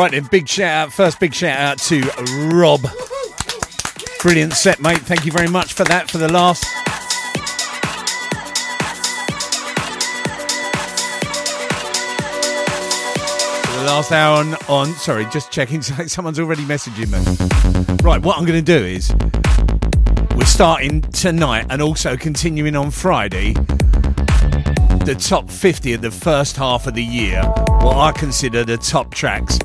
right then, big shout out. First, big shout out to Rob. Brilliant set, mate. Thank you very much for that. For the last. The last hour on, on. Sorry, just checking. Someone's already messaging me. Right, what I'm going to do is. We're starting tonight and also continuing on Friday the top 50 of the first half of the year, what I consider the top tracks.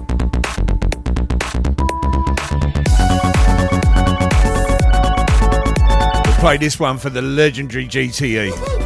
Play this one for the legendary GTE.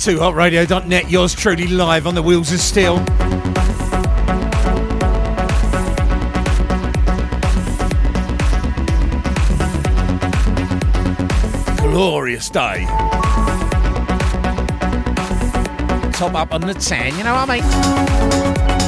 It is 2hotradio.net, yours truly live on the wheels of steel. Glorious day. Top up on the 10, you know what I mean?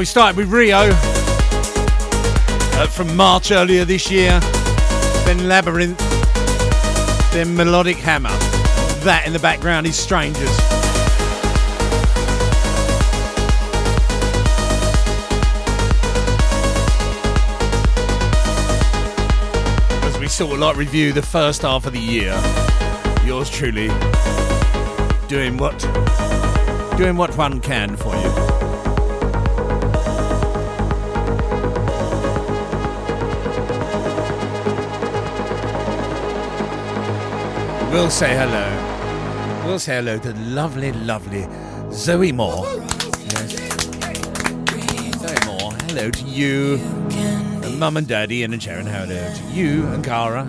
We started with Rio uh, from March earlier this year, then Labyrinth, then Melodic Hammer. That in the background is Strangers. As we sort of like review the first half of the year, yours truly doing what doing what one can for you. We'll say hello. We'll say hello to lovely, lovely Zoe Moore. Yes. Zoe Moore, hello to you, and Mum and Daddy, and Sharon, hello to you and Cara.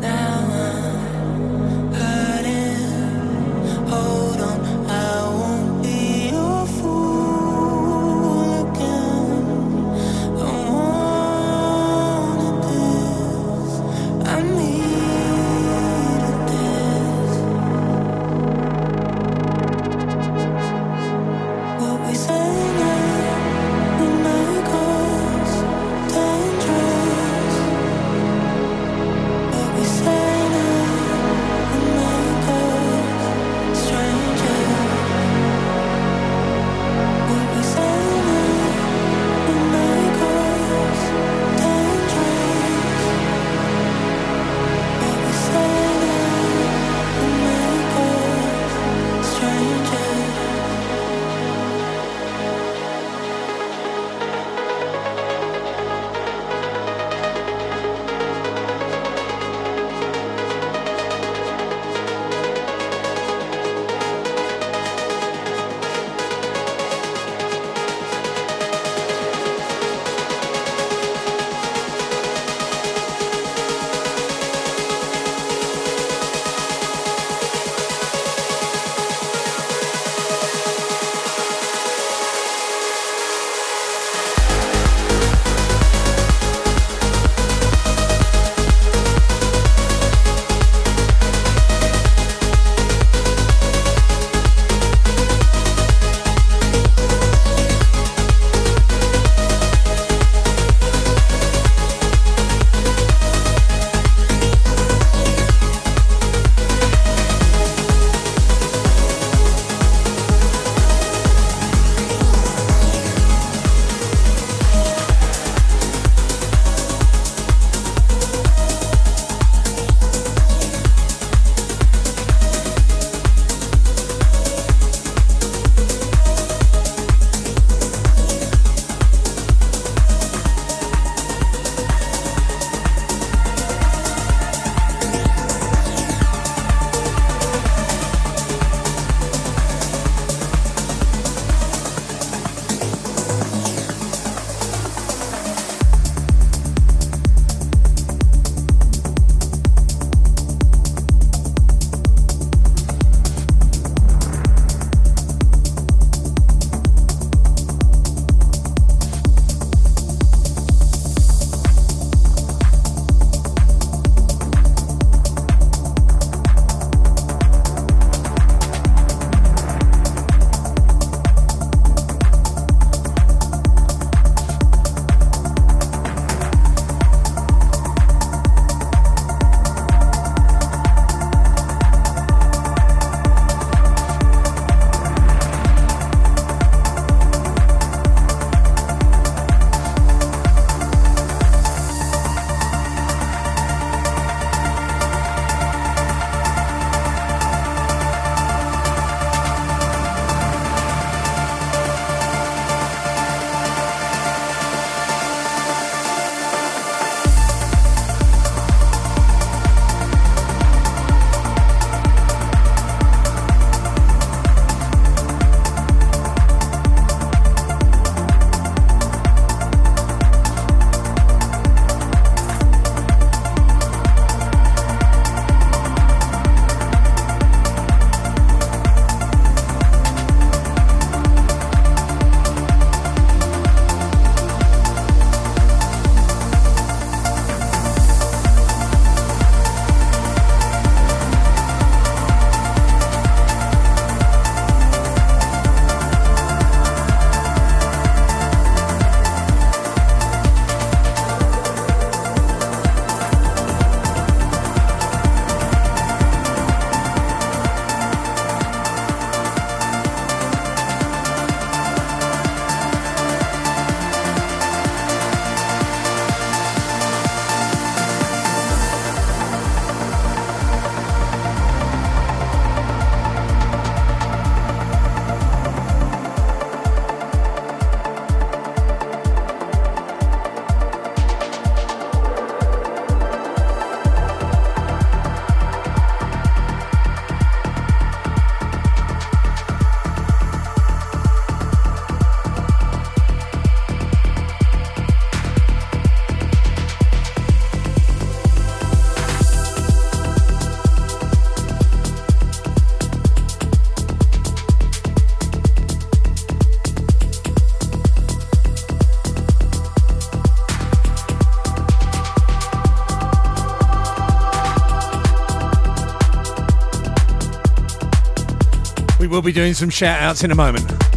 We will be doing some shout outs in a moment.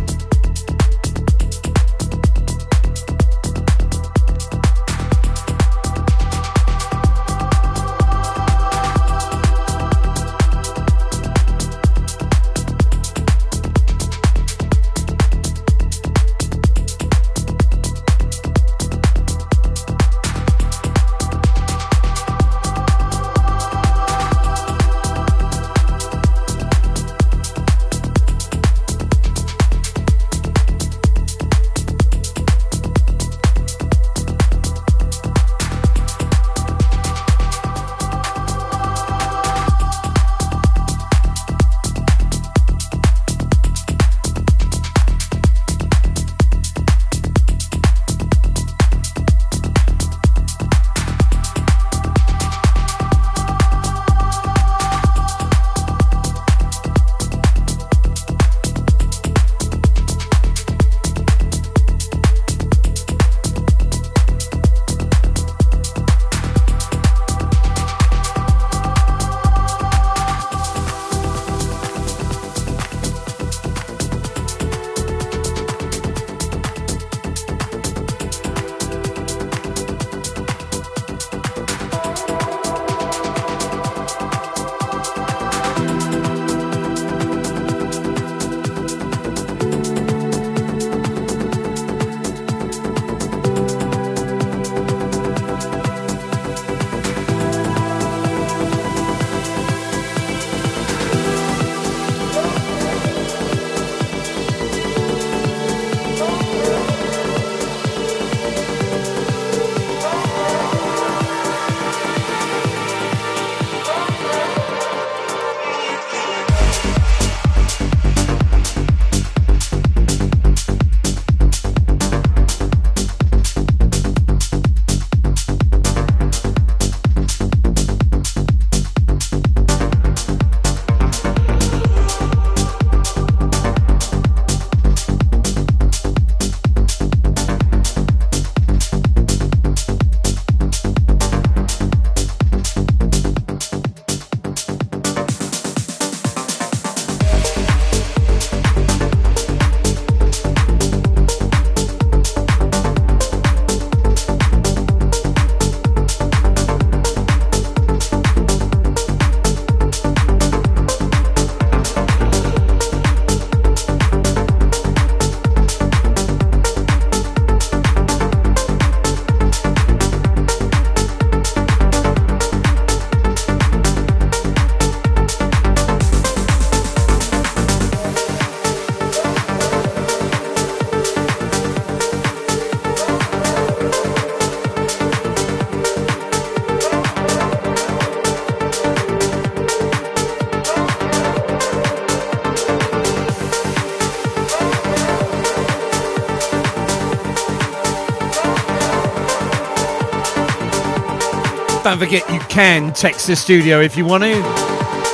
Don't forget, you can text the studio if you want to.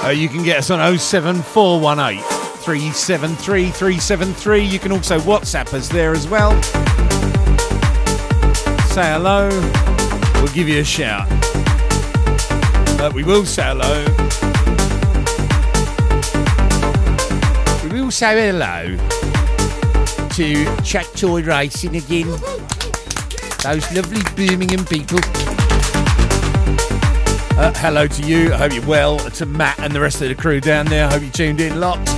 Uh, you can get us on 07418 373 373. You can also WhatsApp us there as well. Say hello, we'll give you a shout. But we will say hello. We will say hello to Chat Toy Racing again. Those lovely Birmingham people. Uh, hello to you. I hope you're well. To Matt and the rest of the crew down there. I hope you tuned in locked.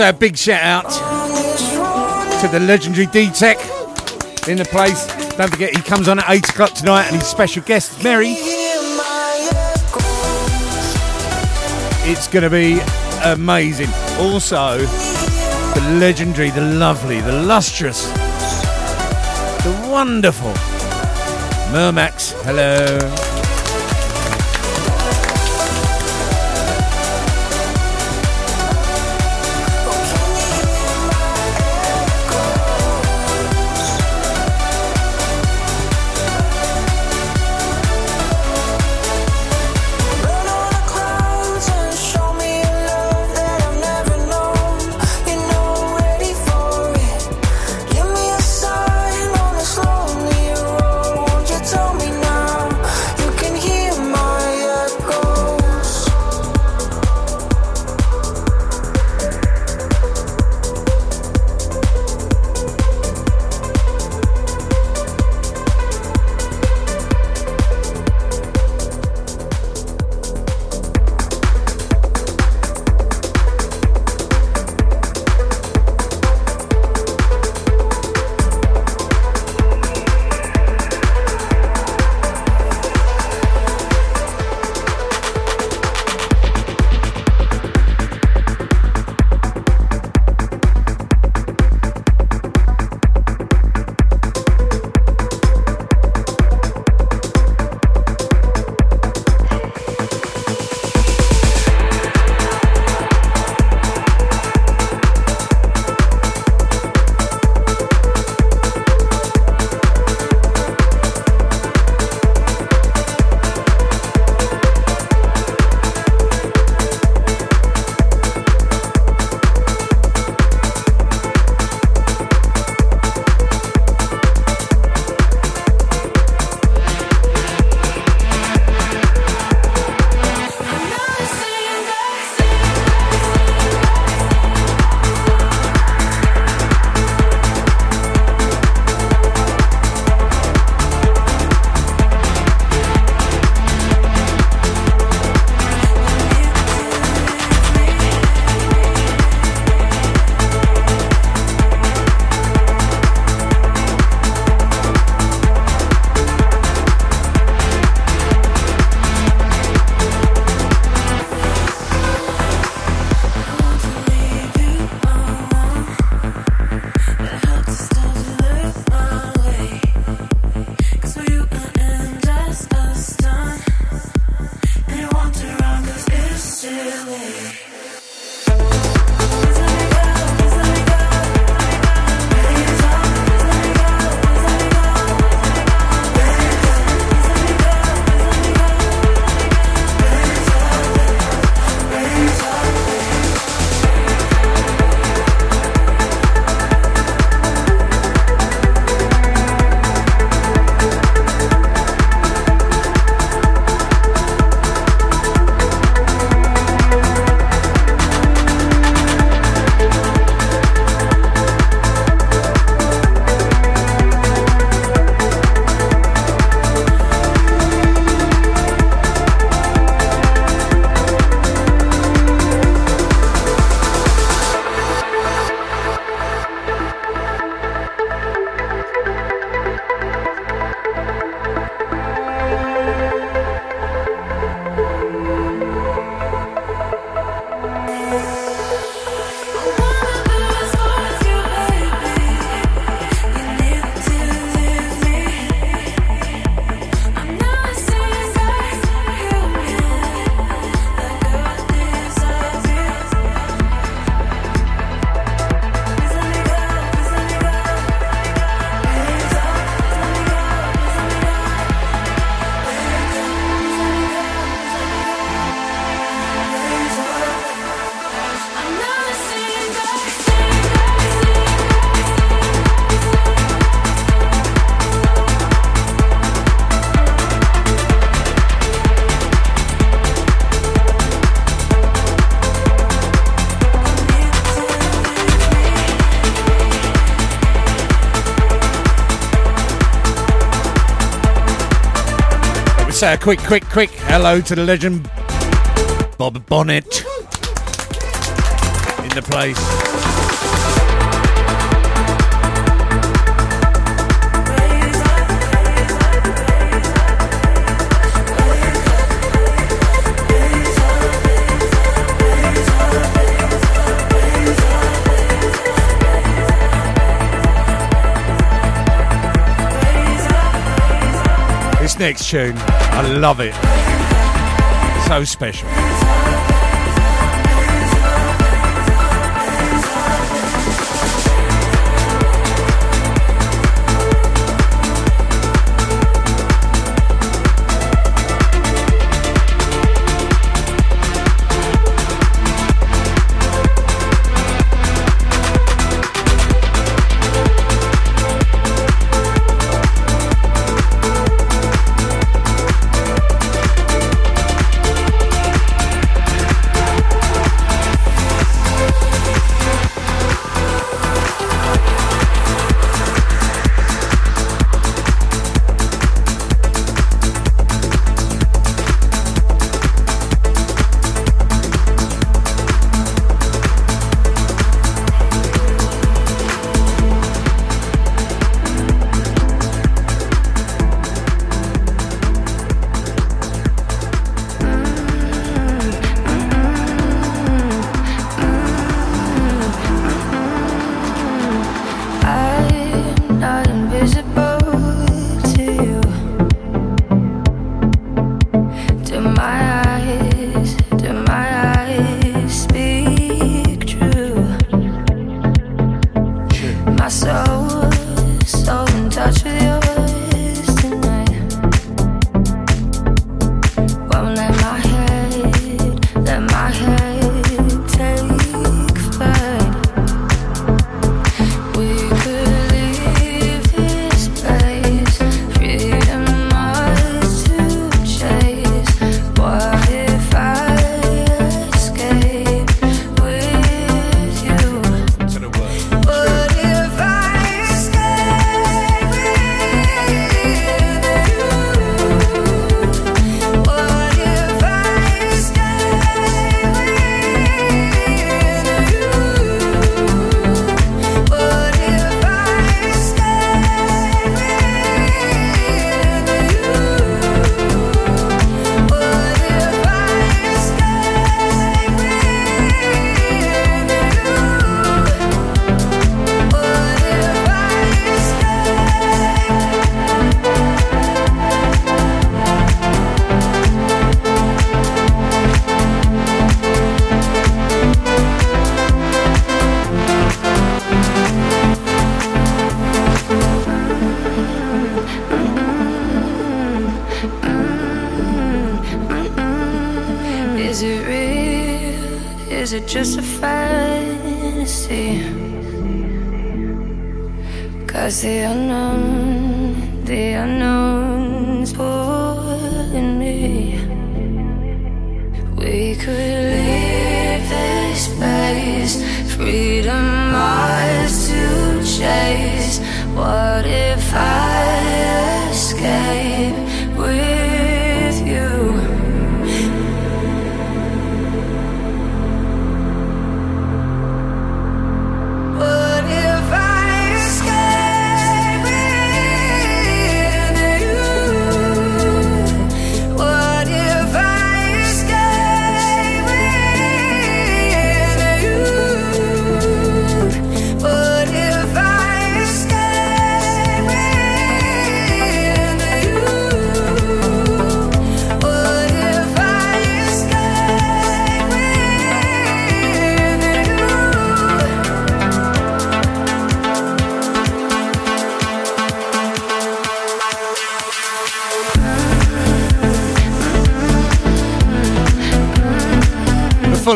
Also a big shout out to the legendary D Tech in the place. Don't forget, he comes on at 8 o'clock tonight and his special guest, Mary. It's going to be amazing. Also, the legendary, the lovely, the lustrous, the wonderful Mermax. Hello. Quick, quick, quick. Hello to the legend Bob Bonnet. In the place. Next tune. I love it. So special.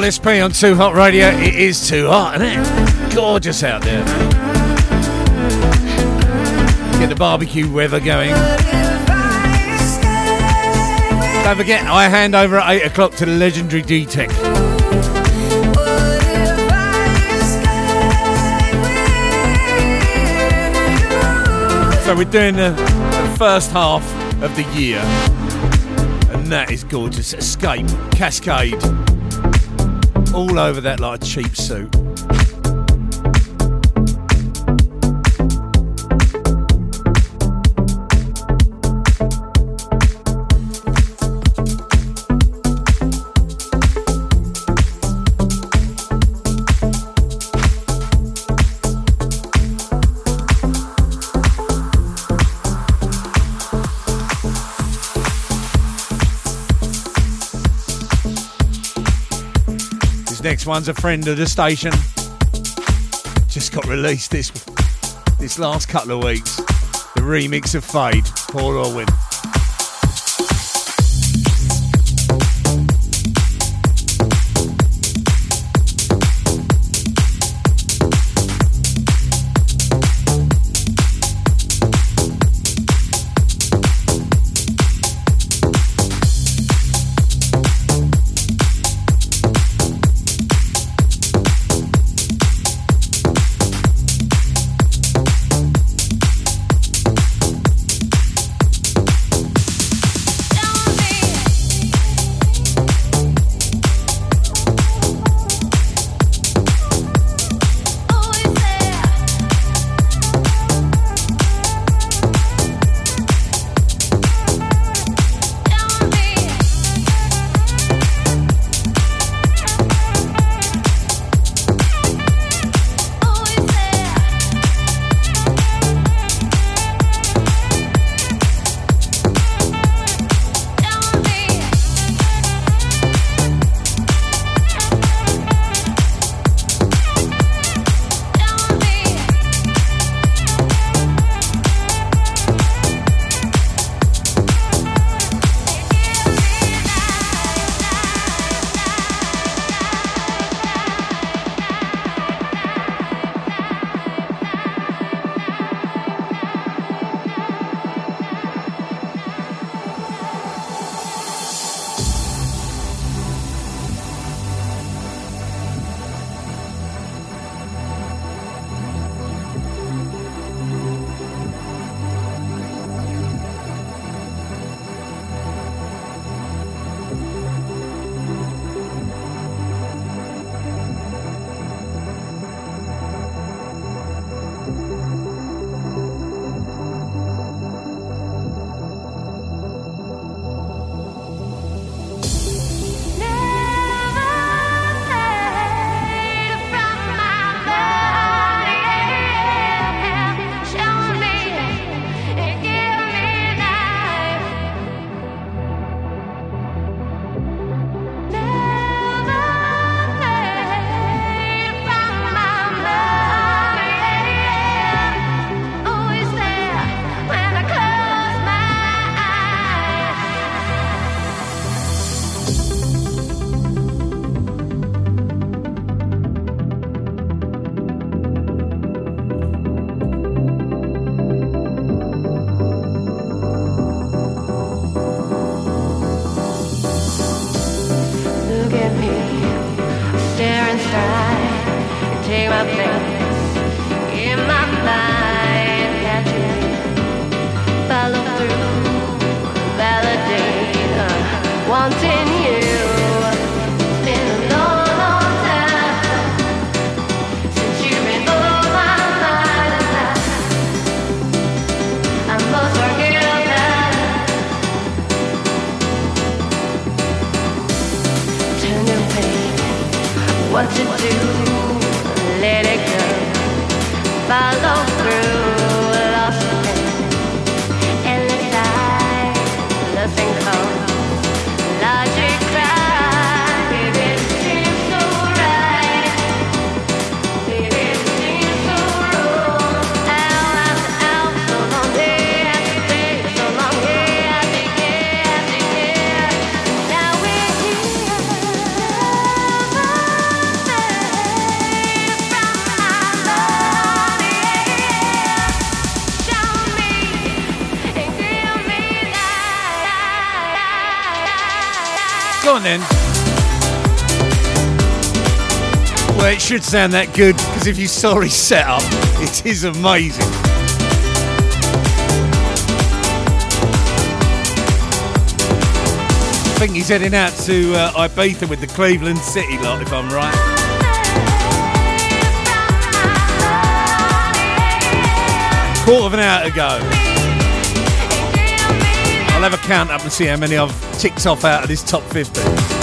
SP on Too Hot Radio. It is too hot, isn't it? Gorgeous out there. Get the barbecue weather going. Don't forget, I hand over at 8 o'clock to the legendary D-Tech. So we're doing the, the first half of the year And that is gorgeous. Escape, Cascade, all over that like a cheap suit. Next one's a friend of the station. Just got released this this last couple of weeks. The remix of Fade, Paul Orwin. Should sound that good because if you saw his setup, it is amazing. I think he's heading out to uh, Ibiza with the Cleveland City lot, if I'm right. Quarter of an hour to go. I'll have a count up and see how many I've ticked off out of this top 50.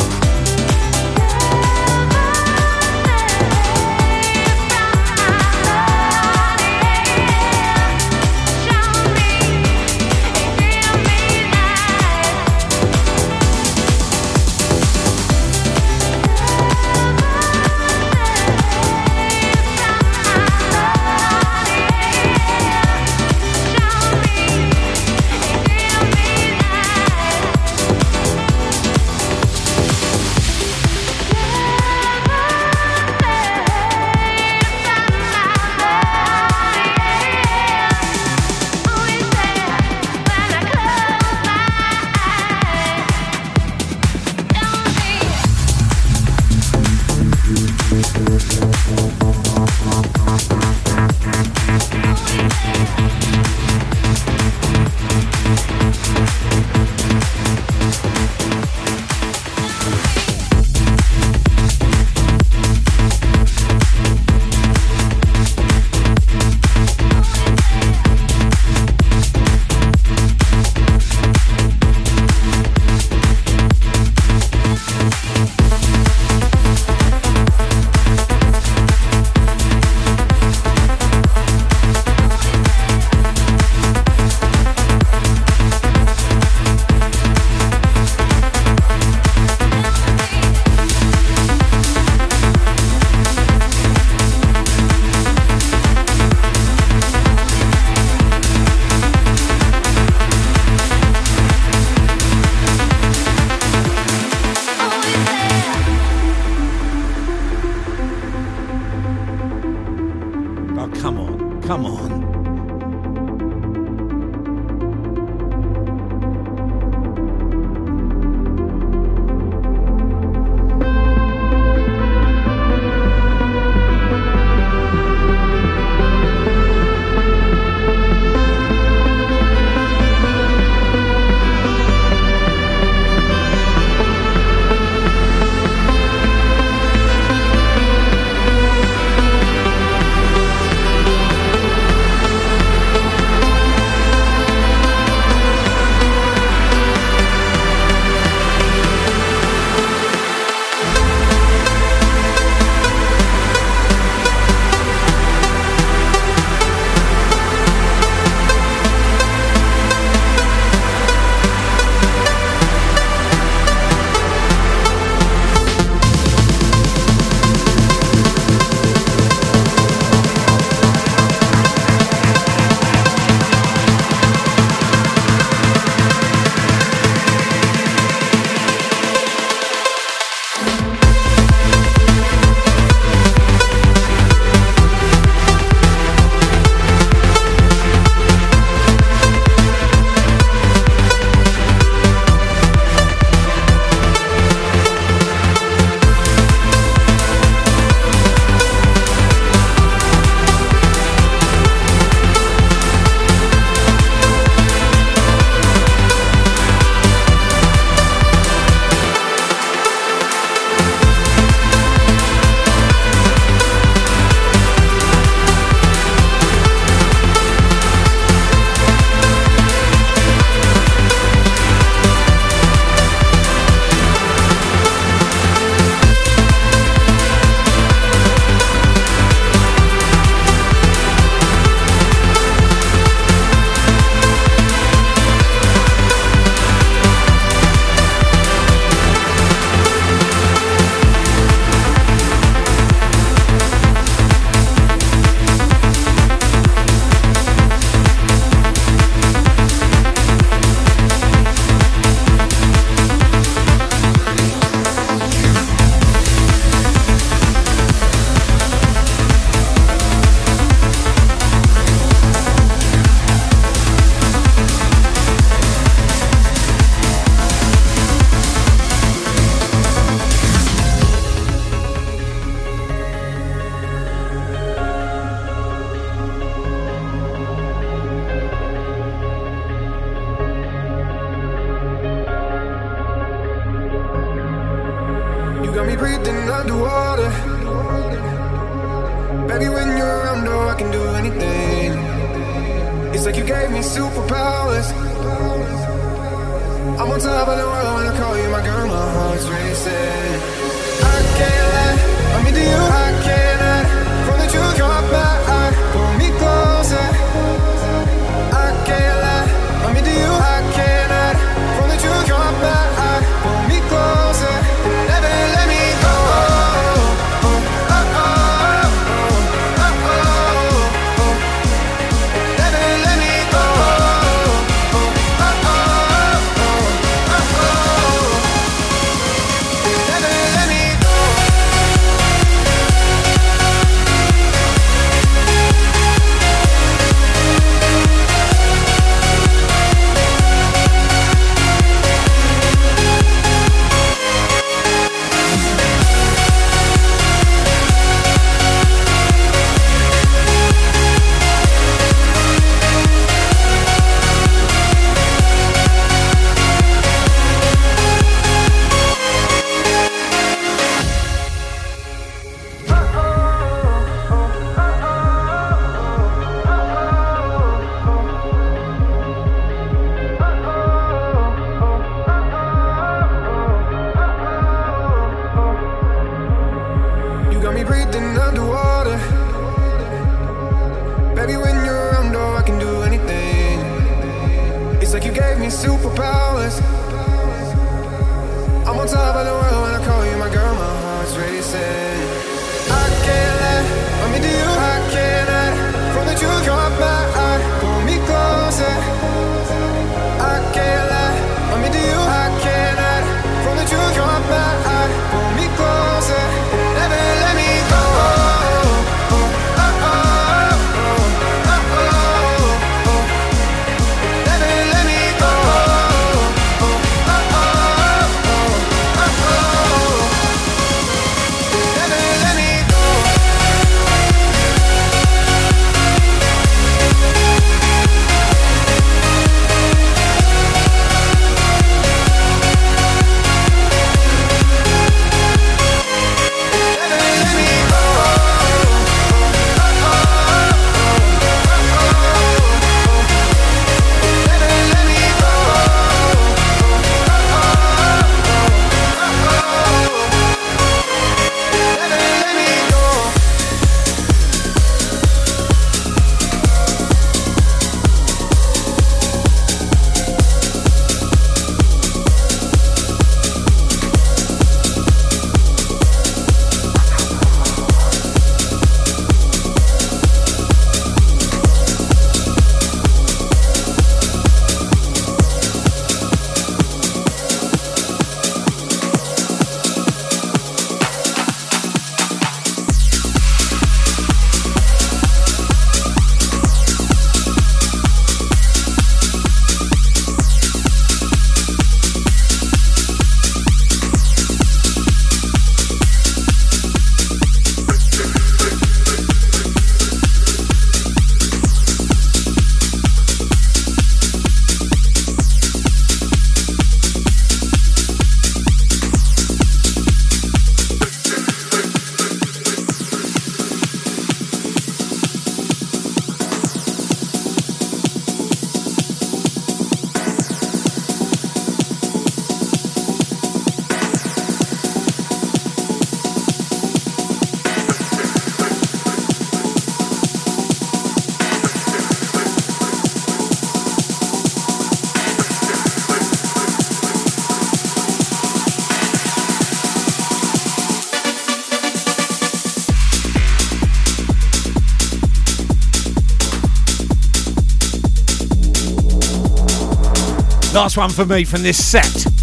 Last one for me from this set.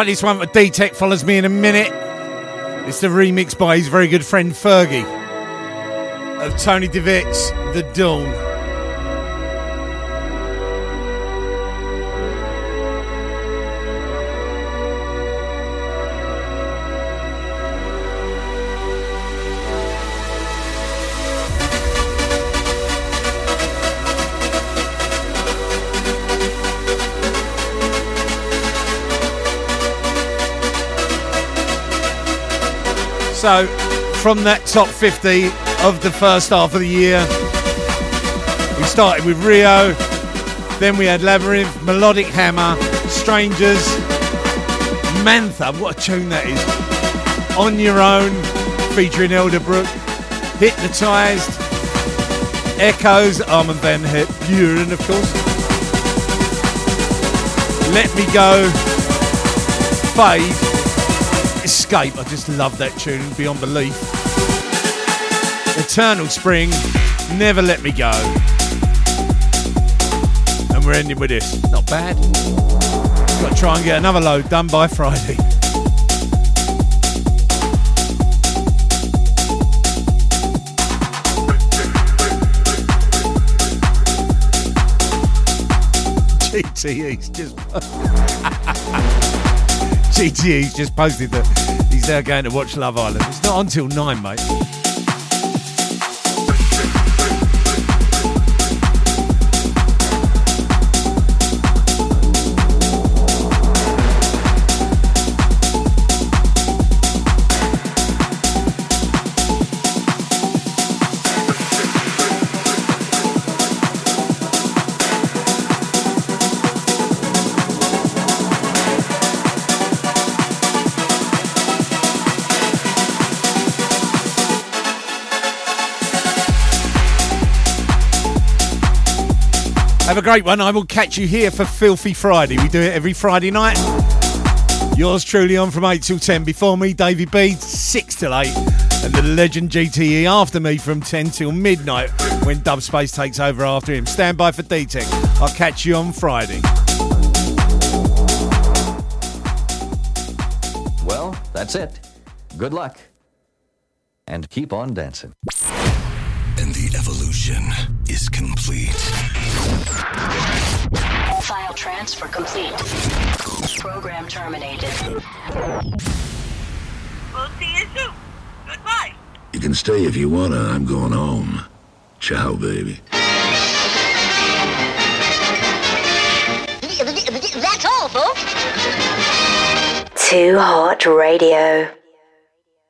But this one for D Tech follows me in a minute. It's the remix by his very good friend Fergie of Tony De Vit's The Dawn. So, from that top 50 of the first half of the year, we started with Rio, then we had Labyrinth, Melodic Hammer, Strangers, Mantha, what a tune that is. On Your Own, featuring Elderbrook, Hypnotised, Echoes, Armin van Buuren, of course. Let Me Go, Fade, Escape. I just love that tune beyond belief. Eternal Spring, Never Let Me Go. And we're ending with this. Not bad. Got to try and get another load done by Friday. GTE's just. GTE's just posted that he's now going to watch Love Island. It's not until nine, mate. Have a great one. I will catch you here for Filthy Friday. We do it every Friday night. Yours truly on from 8 till 10. Before me, Davey B, 6 till 8. And the legend GTE after me from 10 till midnight when Dubspace takes over after him. Stand by for D Tech. I'll catch you on Friday. Well, that's it. Good luck. And keep on dancing. And the evolution is complete. File transfer complete. Program terminated. We'll see you soon. Goodbye. You can stay if you wanna. I'm going home. Ciao, baby. That's all, folks. Too Hot Radio.